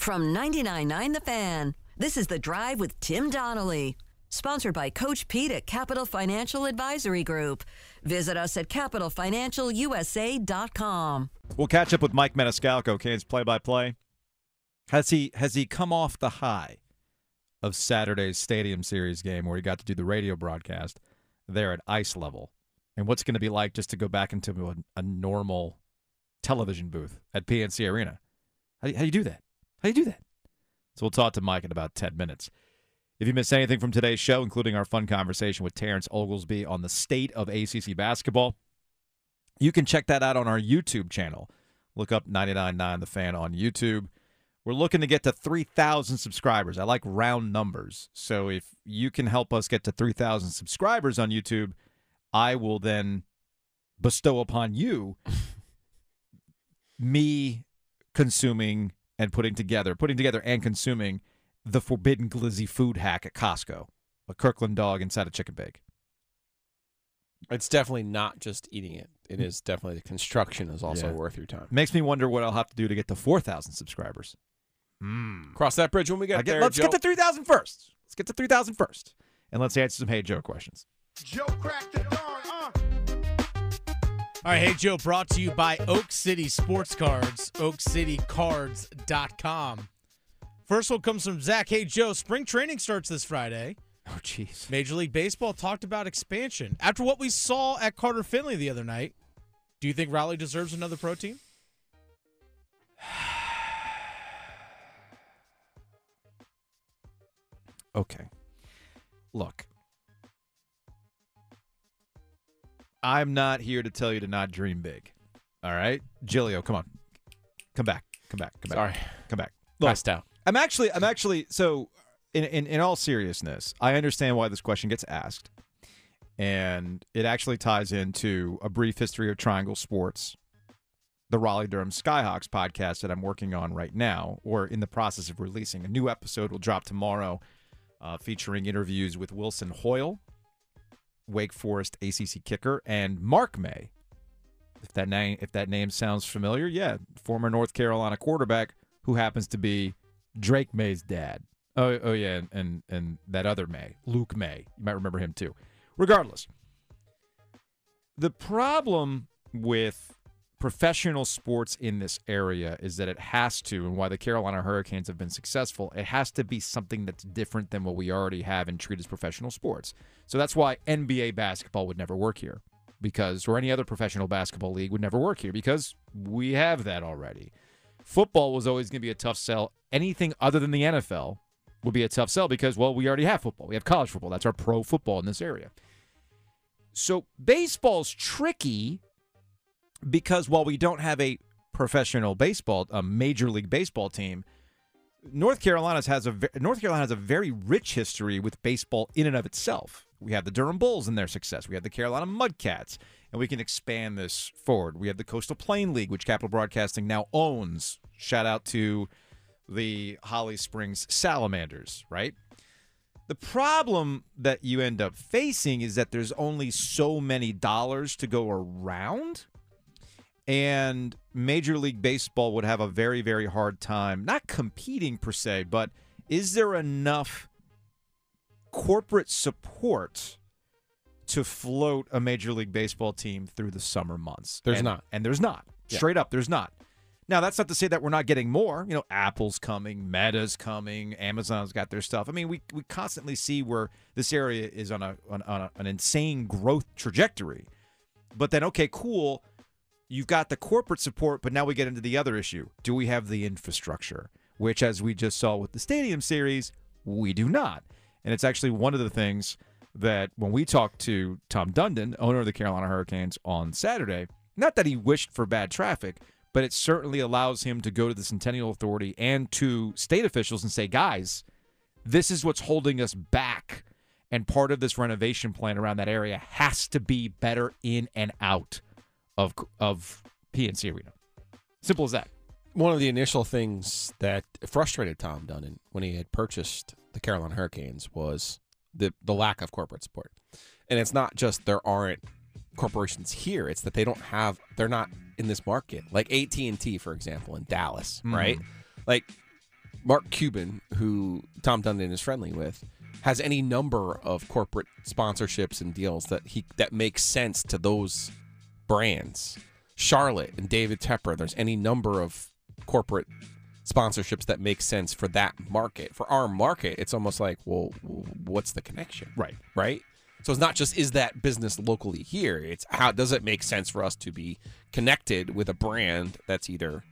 From 99.9 The Fan, this is The Drive with Tim Donnelly. Sponsored by Coach Pete at Capital Financial Advisory Group. Visit us at capitalfinancialusa.com. We'll catch up with Mike Maniscalco, Canes play-by-play. Has he has he come off the high of Saturday's Stadium Series game where he got to do the radio broadcast there at ice level? And what's going to be like just to go back into a, a normal television booth at PNC Arena? How do, you, how do you do that? How do you do that? So we'll talk to Mike in about 10 minutes. If you missed anything from today's show, including our fun conversation with Terrence Oglesby on the state of ACC basketball, you can check that out on our YouTube channel. Look up 99.9 The Fan on YouTube. We're looking to get to 3,000 subscribers. I like round numbers. So if you can help us get to 3,000 subscribers on YouTube, I will then bestow upon you me consuming and putting together, putting together and consuming the forbidden glizzy food hack at Costco, a Kirkland dog inside a chicken bake. It's definitely not just eating it. It mm. is definitely the construction is also Yeah. worth your time. Makes me wonder what I'll have to do to get to 4,000 subscribers. Hmm. Cross that bridge when we get I get- there. let's Joe. get to 3,000 first. Let's get to 3,000 first. And let's answer some Hey Joe questions. Joe cracked the dawn. All right, hey Joe, brought to you by Oak City Sports Cards, oakcitycards.com. First one comes from Zach. Hey Joe, spring training starts this Friday. Oh, jeez. Major League Baseball talked about expansion. After what we saw at Carter Finley the other night, do you think Raleigh deserves another pro team? Okay. Look, I'm not here to tell you to not dream big. All right, Giglio, come on, come back, come back, come back. Sorry. come back. Look, Passed out. I'm actually, I'm actually. So, in, in in all seriousness, I understand why this question gets asked, and it actually ties into a brief history of triangle sports, the Raleigh Durham Skyhawks podcast that I'm working on right now, or in the process of releasing. A new episode will drop tomorrow, uh, featuring interviews with Wilson Hoyle, Wake Forest ACC kicker, and Mark Maye. If that name, if that name sounds familiar, yeah, former North Carolina quarterback who happens to be Drake Maye's dad. Oh, oh yeah, and, and and that other Maye, Luke Maye. You might remember him too. Regardless, the problem with professional sports in this area is that it has to, and why the Carolina Hurricanes have been successful, it has to be something that's different than what we already have and treat as professional sports. So that's why NBA basketball would never work here, because, or any other professional basketball league would never work here, because we have that already. Football was always going to be a tough sell. Anything other than the NFL would be a tough sell because, well, we already have football. We have college football. That's our pro football in this area. So baseball's tricky because while we don't have a professional baseball, a major league baseball team, North Carolina's has a North Carolina has a very rich history with baseball in and of itself. We have the Durham Bulls and their success. We have the Carolina Mudcats, and we can expand this forward. We have the Coastal Plain League, which Capital Broadcasting now owns. Shout out to the Holly Springs Salamanders, right? The problem that you end up facing is that there's only so many dollars to go around. And Major League Baseball would have a very, very hard time, not competing per se, but is there enough corporate support to float a Major League Baseball team through the summer months? There's And- not. And there's not. Yeah. Straight up, there's not. Now, that's not to say that we're not getting more. You know, Apple's coming, Meta's coming, Amazon's got their stuff. I mean, we, we constantly see where this area is on a on, on a, an insane growth trajectory. But then, okay, cool. You've got the corporate support, but now we get into the other issue. Do we have the infrastructure? Which, as we just saw with the Stadium Series, we do not. And it's actually one of the things that when we talked to Tom Dundon, owner of the Carolina Hurricanes, on Saturday, not that he wished for bad traffic, but it certainly allows him to go to the Centennial Authority and to state officials and say, guys, this is what's holding us back. And part of this renovation plan around that area has to be better in and out of of PNC Arena. Simple as that. One of the initial things that frustrated Tom Dundon when he had purchased the Carolina Hurricanes was the the lack of corporate support. And it's not just there aren't corporations here; it's that they don't have they're not in this market. Like AT and T, for example, in Dallas, mm-hmm. right? Like Mark Cuban, who Tom Dundon is friendly with, has any number of corporate sponsorships and deals that he that makes sense to those brands. Charlotte and David Tepper, there's any number of corporate sponsorships that make sense for that market. For our market, it's almost like, well, what's the connection? Right. Right? So it's not just is that business locally here, it's how does it make sense for us to be connected with a brand that's either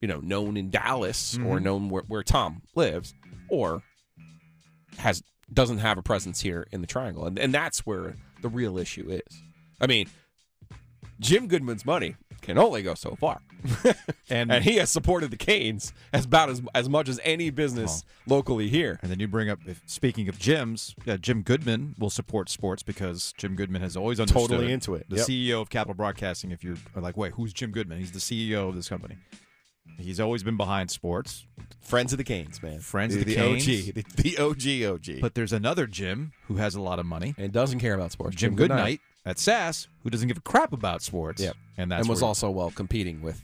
you know known in Dallas or mm-hmm. known where, where Tom lives or has doesn't have a presence here in the triangle. And and that's where the real issue is. I mean, Jim Goodmon's money can only go so far. And and he has supported the Canes as about as, as much as any business locally here. And then you bring up, if, speaking of gyms, yeah, Jim Goodmon will support sports because Jim Goodmon has always understood Totally into it. The Yep. CEO of Capital Broadcasting. If you're like, wait, who's Jim Goodmon? He's the CEO of this company. He's always been behind sports. Friends of the Canes, man. Friends of the, the OG, the, the OG, OG. But there's another Jim who has a lot of money. and doesn't care about sports. Jim Goodnight at SAS, who doesn't give a crap about sports. Yep. and that's and was also well competing with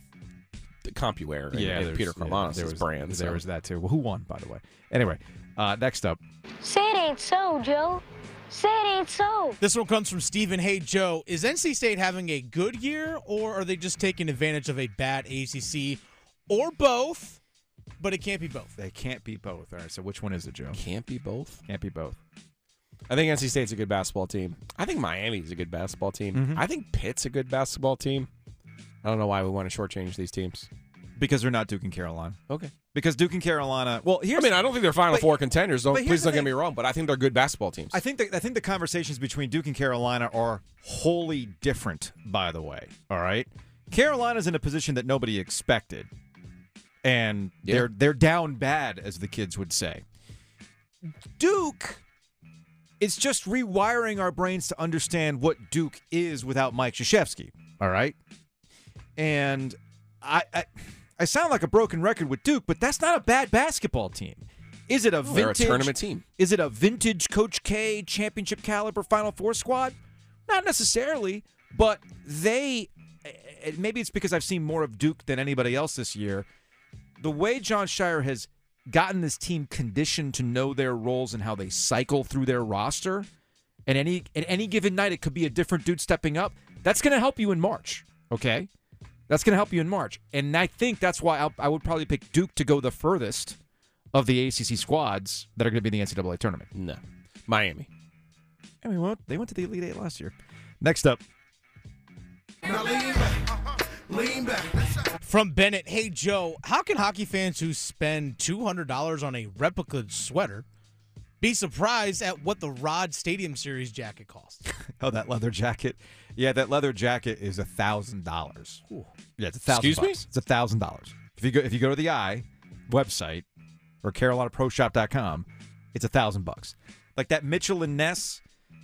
the CompuWare and, and there's- Peter yeah, Karmanos' there was, brand. There so. was that too. Well, who won, by the way? Anyway, uh, next up, Say it ain't so, Joe. Say it ain't so. This one comes from Stephen. Hey, Joe, is NC State having a good year, or are they just taking advantage of a bad ACC, or both? But it can't be both. they can't be both. All right, so which one is it, Joe? Can't be both. Can't be both. I think NC State's a good basketball team. I think Miami's a good basketball team. Mm-hmm. I think Pitt's a good basketball team. I don't know why we want to shortchange these teams. Because they're not Duke and Carolina. Okay. Because Duke and Carolina. Well, I here's. mean, I don't think they're Final But- Four contenders. Don't but here's please the don't get thing. me wrong, but I think they're good basketball teams. I think that I think the conversations between Duke and Carolina are wholly different. By the way, all right. Carolina's in a position that nobody expected, and Yeah. they're they're down bad, as the kids would say. Duke is just rewiring our brains to understand what Duke is without Mike Krzyzewski. All right, and I, I I sound like a broken record with Duke, but that's not a bad basketball team. Is it a they're a vintage tournament team. Is it a vintage Coach K championship caliber Final Four squad? Not necessarily, but they. eh, Maybe it's because I've seen more of Duke than anybody else this year. The way Jon Scheyer has gotten this team conditioned to know their roles and how they cycle through their roster, and any at any given night it could be a different dude stepping up. That's going to help you in March. Okay, that's going to help you in March, and I think that's why I'll, I would probably pick Duke to go the furthest of the ACC squads that are going to be in the NCAA tournament. No. Miami. I mean, well, they went to the Elite Eight last year. Next up, Now lean back. From Bennett, hey Joe, how can hockey fans who spend two hundred dollars on a replica sweater be surprised at what the Rod Stadium Series jacket costs? oh, that leather jacket. Yeah, that leather jacket is a thousand dollars. Yeah, it's a thousand. Excuse me? It's a thousand dollars. If you go, if you go to the I website or CarolinaProShop.com, it's a thousand bucks. Like that Mitchell and Ness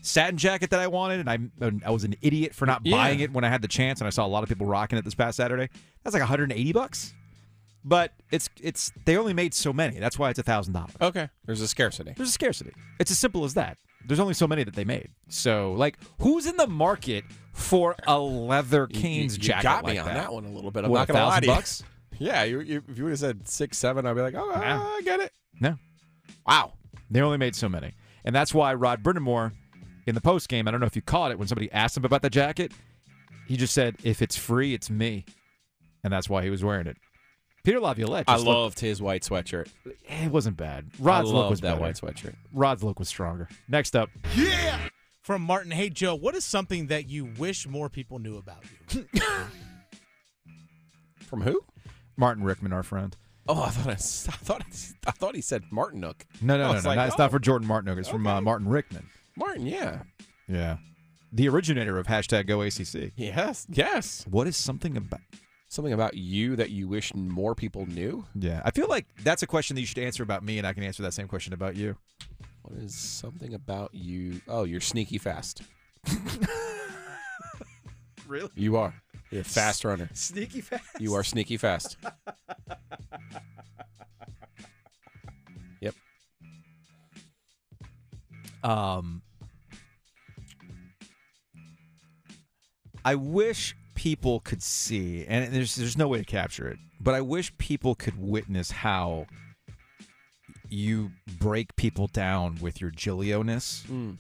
satin jacket that I wanted, and I I was an idiot for not Yeah. buying it when I had the chance, and I saw a lot of people rocking it this past Saturday. That's like 180 bucks. But it's it's they only made so many. That's why it's a thousand dollars. Okay. There's a scarcity. There's a scarcity. It's as simple as that. There's only so many that they made. So, like, who's in the market for a leather Canes you, you jacket got me like on that? that. one a little bit. I'm What, not gonna lie to you. Yeah, you, you, if you would have said six, seven, I'd be like, oh. I get it. No, Wow. they only made so many, and that's why Rod Brind'Amour, in the post game, I don't know if you caught it when somebody asked him about the jacket, he just said, "If it's free, it's me," and that's why he was wearing it. Peter Laviolette. I Just looked- loved his white sweatshirt. it wasn't bad. Rod's I look was that better. white sweatshirt. Rod's look was stronger. Next up, Yeah. From Martin, hey Joe, what is something that you wish more people knew about you? From who? Martin Rickman, our friend. Oh, I thought I thought I thought he said Martin Nook. No, no, no, no. like, no, it's oh. not for Jordan Martin. It's from uh, Martin Rickman. Martin, yeah. Yeah. The originator of hashtag GoACC. Yes, yes. What is something about. Something about you that you wish more people knew. Yeah. I feel like that's a question that you should answer about me, and I can answer that same question about you. What is something about you? Oh, you're sneaky fast. Really? You are. You're a fast runner. Sneaky fast. You are sneaky fast. yep. Um, I wish people could see, and there's there's no way to capture it, but I wish people could witness how you break people down with your Giglio-ness. Mm.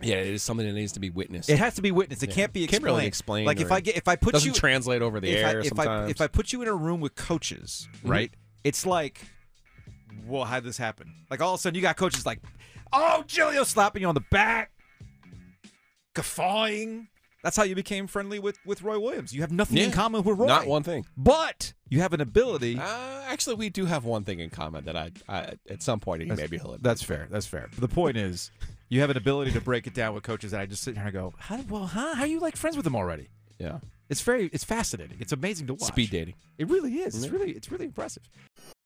Yeah, it is something that needs to be witnessed. It has to be witnessed. It Yeah. can't be Can't explained. really explain Like if I get if I put doesn't you translate over the if air I, if sometimes. I if I put you in a room with coaches, Mhm. right? It's like, well, how did this happen? Like all of a sudden you got coaches like, oh, Giglio slapping you on the back, guffawing. That's how you became friendly with with Roy Williams. You have nothing in Yeah. common with Roy. Not one thing. but you have an ability. Uh, actually, we do have one thing in common that I, I at some point he maybe he'll. That's fair. That's fair. But the point is, you have an ability to break it down with coaches that I just sit here and go, how, well, huh? How are you like friends with them already? Yeah. It's very, it's fascinating. It's amazing to watch. Speed dating. It really is. It's really, it's really impressive.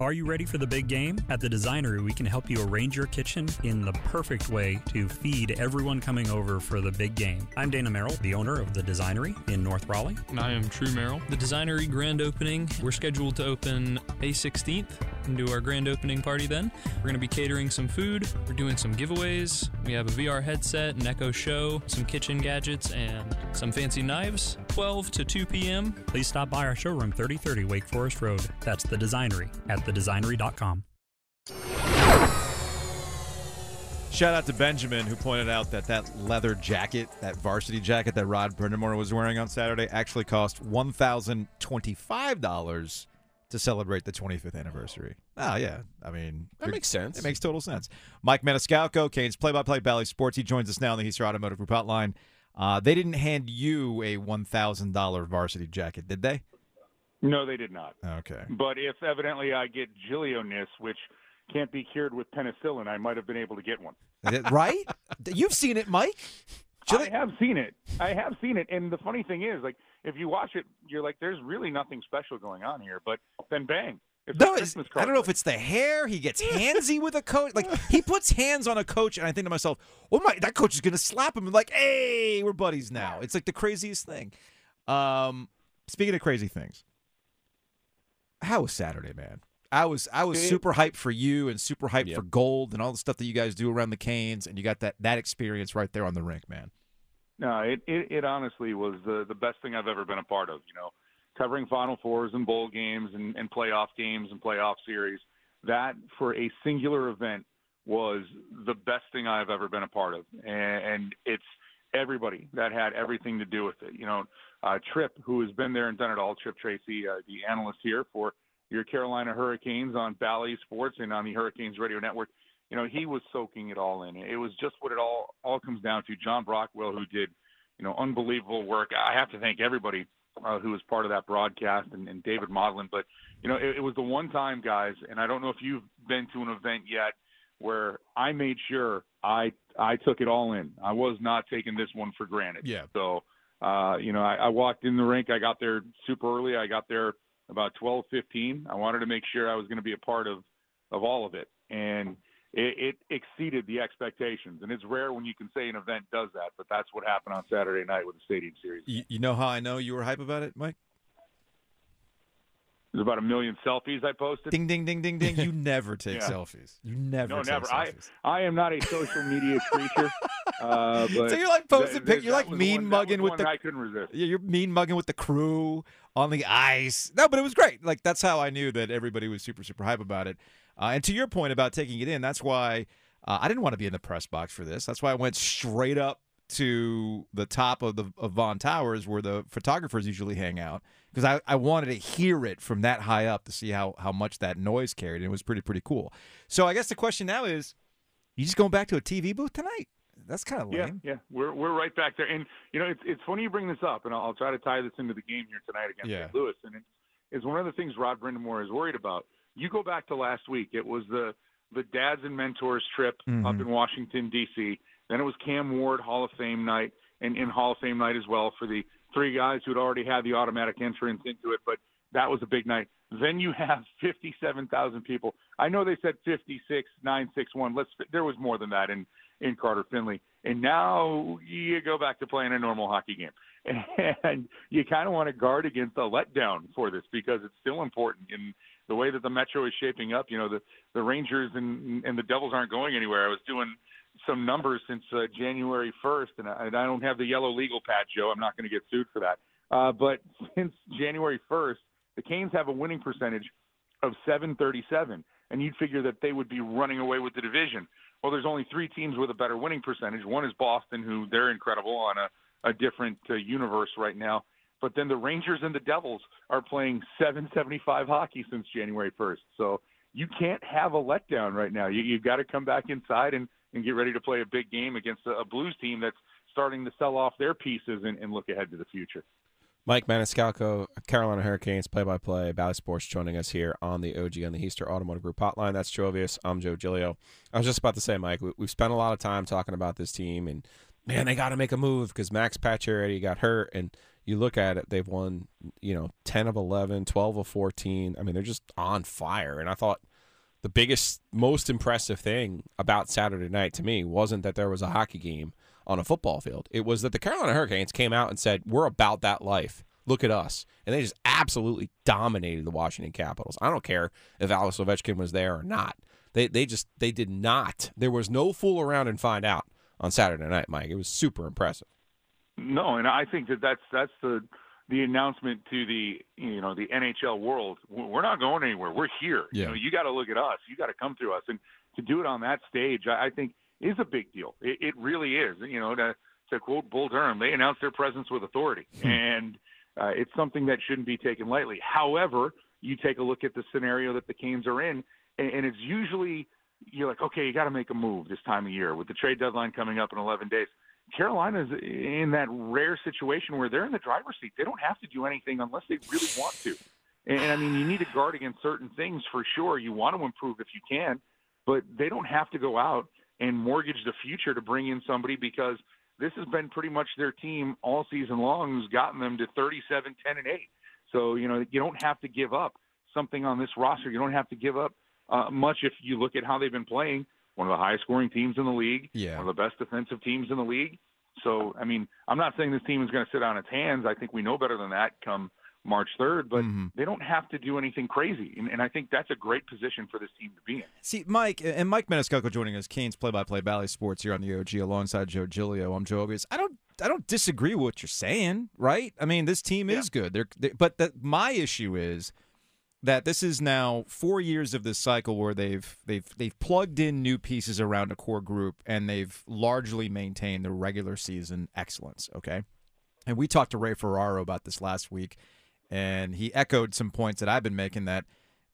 Are you ready for the big game? At the Designery, we can help you arrange your kitchen in the perfect way to feed everyone coming over for the big game. I'm Dana Merrill, the owner of the Designery in North Raleigh. And I am True Merrill. The Designery grand opening, we're scheduled to open May 16th and do our grand opening party then. We're going to be catering some food, we're doing some giveaways. We have a VR headset, an Echo Show, some kitchen gadgets, and some fancy knives. 12 to 2 p.m. Please stop by our showroom, 3030 Wake Forest Road. That's the Designery at thedesignery.com. Shout out to Benjamin who pointed out that that leather jacket, that varsity jacket that Rod Brind'Amour was wearing on Saturday, actually cost one thousand twenty-five dollars to celebrate the 25th anniversary. Ah, yeah. I mean, That makes sense. It makes total sense. Mike Maniscalco, Canes play-by-play Bally Sports. He joins us now on the Easter Automotive Group Hotline. Uh, they didn't hand you a one thousand dollar varsity jacket, did they? No, they did not. Okay. But if evidently I get Giglio-ness, which can't be cured with penicillin, I might have been able to get one. right? You've seen it, Mike. I have seen it. I have seen it. And the funny thing is, like, if you watch it, you're like, there's really nothing special going on here. But then bang. It's No, it's, I don't know if it's the hair. He gets handsy with a coach. Like he puts hands on a coach, and I think to myself, "Oh my, that coach is gonna slap him." And like, hey, we're buddies now. It's like the craziest thing. Um, speaking of crazy things, how was Saturday, man? I was I was super hyped for you and super hyped Yep. for gold and all the stuff that you guys do around the Canes, and you got that that experience right there on the rink, man. No, it, it, it honestly was the, the best thing I've ever been a part of. You know, covering Final Fours and bowl games and, and playoff games and playoff series. That for a singular event was the best thing I've ever been a part of, and, and it's everybody that had everything to do with it. You know, uh, Trip, who has been there and done it all, Trip Tracy, uh, the analyst here for your Carolina Hurricanes on Bally Sports and on the Hurricanes Radio Network you know, he was soaking it all in. It was just what it all all comes down to. John Brockwell, who did, you know, unbelievable work. I have to thank everybody uh, who was part of that broadcast and, and David Modlin. But you know, it, it was the one time, guys, and I don't know if you've been to an event yet where I made sure I I took it all in. I was not taking this one for granted. Yeah. So, uh, you know, I, I walked in the rink. I got there super early. I got there about twelve fifteen. I wanted to make sure I was going to be a part of of all of it, and it, it exceeded the expectations. And it's rare when you can say an event does that, but that's what happened on Saturday night with the Stadium Series. You, you know how I know you were hype about it, Mike? There's about a million selfies I posted. Ding ding ding ding ding. You never take Yeah. selfies. You never. no, take never. I Selfies. I am not a social media creature. Uh, but So you're like posting th- pic- th- you're like mean one- mugging with the- I couldn't resist. Yeah, you're mean mugging with the crew on the ice. No, but it was great. Like that's how I knew that everybody was super super hype about it. Uh, and to your point about taking it in, that's why uh, I didn't want to be in the press box for this. That's why I went straight up to the top of the of Vaughn Towers where the photographers usually hang out because I, I wanted to hear it from that high up to see how how much that noise carried. And it was pretty pretty cool. So I guess the question now is, you just going back to a TV booth tonight? That's kind of lame. yeah, yeah, we're we're right back there, and you know it's it's funny you bring this up, and I'll, I'll try to tie this into the game here tonight against Yeah. St. Louis, and it is one of the things Rod Brind'Amour is worried about. You go back to last week; it was the the dads and mentors trip up Mhm. in Washington D.C. Then it was Cam Ward Hall of Fame night, and in Hall of Fame night as well for the three guys who'd already had the automatic entrance into it. But that was a big night. Then you have 57,000 people. I know they said 56, 961. Let's. There was more than that in in Carter Finley. And now you go back to playing a normal hockey game. And you kind of want to guard against a letdown for this because it's still important in the way that the Metro is shaping up. You know, the the Rangers and and the Devils aren't going anywhere. I was doing some numbers since uh, January 1st, and I, and I don't have the yellow legal pad, Joe. I'm not going to get sued for that. Uh, but since January 1st, the Canes have a winning percentage of 737, and you'd figure that they would be running away with the division. Well, there's only three teams with a better winning percentage. One is Boston, who they're incredible on a, a different uh, universe right now. But then the Rangers and the Devils are playing 775 hockey since January 1st. So you can't have a letdown right now. You, you've got to come back inside and, and get ready to play a big game against a, a Blues team that's starting to sell off their pieces and, and look ahead to the future. Mike Maniscalco, Carolina Hurricanes play-by-play, Bally Sports, joining us here on the OG on the Heister Automotive Group hotline. That's Joe Ovies. I'm Joe Giglio. I was just about to say, Mike, we, have spent a lot of time talking about this team, and man, they got to make a move because Max Pacioretty got hurt, and you look at it, they've won, you know, 10 of 11, 12 of 14. I mean, they're just on fire. And I thought the biggest, most impressive thing about Saturday night to me wasn't that there was a hockey game on a football field. It was that the Carolina Hurricanes came out and said, "We're about that life. Look at us," and they just absolutely dominated the Washington Capitals. I don't care if Alex Ovechkin was there or not. They they just they did not. There was no fool around and find out on Saturday night, Mike. It was super impressive. No, and I think that that's that's the the announcement to the you know the NHL world. We're not going anywhere. We're here. Yeah. You know, you got to look at us. You got to come through us, and to do it on that stage, I, think is a big deal. It, it really is. You know, to to quote Bull Durham, they announced their presence with authority, Hmm. and uh, it's something that shouldn't be taken lightly. However, you take a look at the scenario that the Canes are in, and, and it's usually you're like, okay, you got to make a move this time of year with the trade deadline coming up in 11 days. Carolina's in that rare situation where they're in the driver's seat. They don't have to do anything unless they really want to. And, I mean, you need to guard against certain things for sure. You want to improve if you can, but they don't have to go out and mortgage the future to bring in somebody because this has been pretty much their team all season long who's gotten them to 37, 10, and 8. So, you know, you don't have to give up something on this roster. You don't have to give up uh, much if you look at how they've been playing. One of the highest scoring teams in the league, Yeah. one of the best defensive teams in the league. So, I mean, I'm not saying this team is going to sit on its hands. I think we know better than that come March 3rd, but Mhm. they don't have to do anything crazy. And, and I think that's a great position for this team to be in. See, Mike and Mike Maniscalco joining us, Canes play-by-play Bally Sports here on the OG alongside Joe Giglio. I'm Joe Ovies. I don't, I don't disagree with what you're saying, right? I mean, this team is good. They're, they, but the, my issue is that this is now four years of this cycle where they've they've they've plugged in new pieces around a core group and they've largely maintained the regular season excellence. Okay, and we talked to Ray Ferraro about this last week, and he echoed some points that I've been making that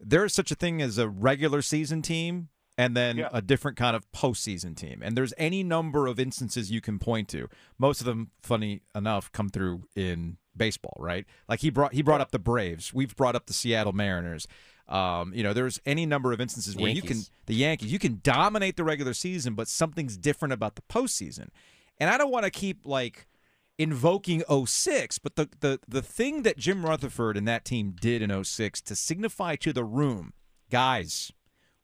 there is such a thing as a regular season team and then Yeah. a different kind of postseason team. And there's any number of instances you can point to. Most of them, funny enough, come through in baseball, right? Like he brought he brought up the Braves. We've brought up the Seattle Mariners. Um, you know, there's any number of instances where you can the Yankees, you can dominate the regular season, but something's different about the postseason. And I don't want to keep like invoking 06, but the, the the thing that Jim Rutherford and that team did in 06 to signify to the room, guys,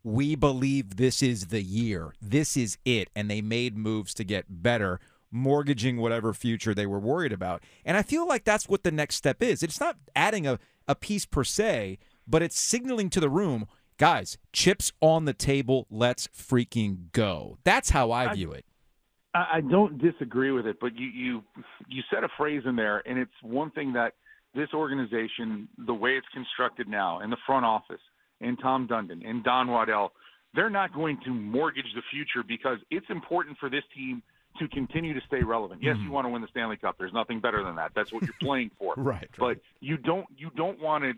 we believe this is the year. This is it. And they made moves to get better, mortgaging whatever future they were worried about. And I feel like that's what the next step is. It's not adding a, a piece per se, but it's signaling to the room, guys, chips on the table. Let's freaking go. That's how I view it. I I don't disagree with it, but you you you said a phrase in there, and it's one thing that this organization, the way it's constructed now, in the front office, and Tom Dundon and Don Waddell, they're not going to mortgage the future because it's important for this team to continue to stay relevant. Yes, you want to win the Stanley Cup. There's nothing better than that. That's what you're playing for. Right, But you don't you don't want to.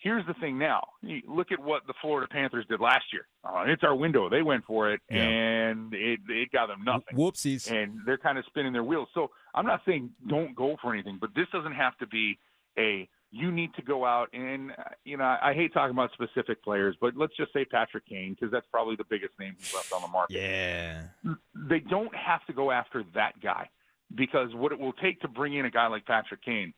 Here's the thing. Now, look at what the Florida Panthers did last year. Uh, it's our window. They went for it, Yeah. and it it got them nothing Whoopsies. and they're kind of spinning their wheels. So I'm not saying don't go for anything, but this doesn't have to be a you need to go out and you know I hate talking about specific players, but let's just say Patrick Kane because that's probably the biggest name he's left on the market. Yeah. They don't have to go after that guy because what it will take to bring in a guy like Patrick Kane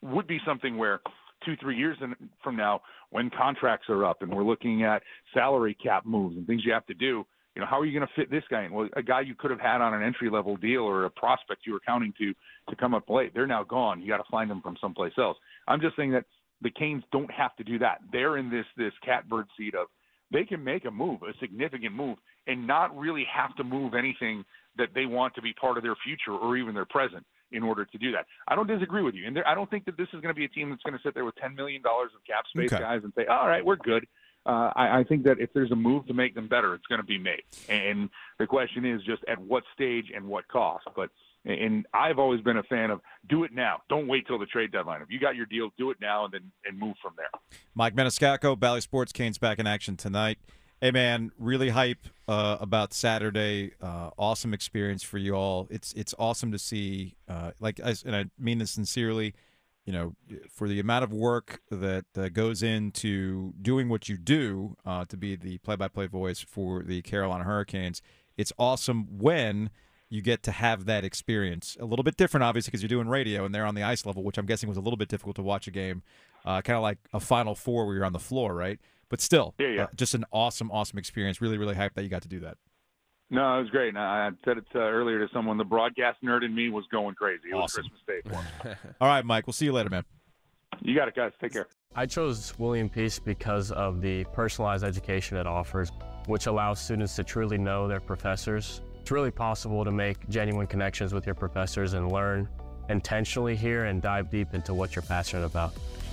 would be something where two, three years in, from now, when contracts are up and we're looking at salary cap moves and things you have to do, you know, how are you going to fit this guy in? Well, a guy you could have had on an entry level deal or a prospect you were counting to to come up late, they're now gone. You got to find them from someplace else. I'm just saying that the Canes don't have to do that. They're in this this catbird seat of they can make a move, a significant move, and not really have to move anything that they want to be part of their future or even their present in order to do that. I don't disagree with you, and there, I don't think that this is going to be a team that's going to sit there with ten million dollars of cap space, Okay. guys, and say, "All right, we're good." Uh, I, I think that if there's a move to make them better, it's going to be made. And the question is just at what stage and what cost. But and I've always been a fan of do it now. Don't wait till the trade deadline. If you got your deal, do it now and then and move from there. Mike Maniscalco, Bally Sports Canes back in action tonight. Hey man, really hype uh, about Saturday. Uh, awesome experience for you all. It's it's awesome to see. Uh, like, I, and I mean this sincerely. You know, for the amount of work that uh, goes into doing what you do uh, to be the play-by-play voice for the Carolina Hurricanes, it's awesome when you get to have that experience. A little bit different, obviously, because you're doing radio and they're on the ice level, which I'm guessing was a little bit difficult to watch a game, uh, kind of like a Final Four where you're on the floor, right? But still, Yeah, yeah. uh, just an awesome, awesome experience. Really, really hyped that you got to do that. No, it was great. And I I said it uh, earlier to someone. The broadcast nerd in me was going crazy. It Awesome. was Christmas Day for me. All right, Mike. We'll see you later, man. You got it, guys. Take care. I chose William Peace because of the personalized education it offers, which allows students to truly know their professors. It's really possible to make genuine connections with your professors and learn intentionally here and dive deep into what you're passionate about.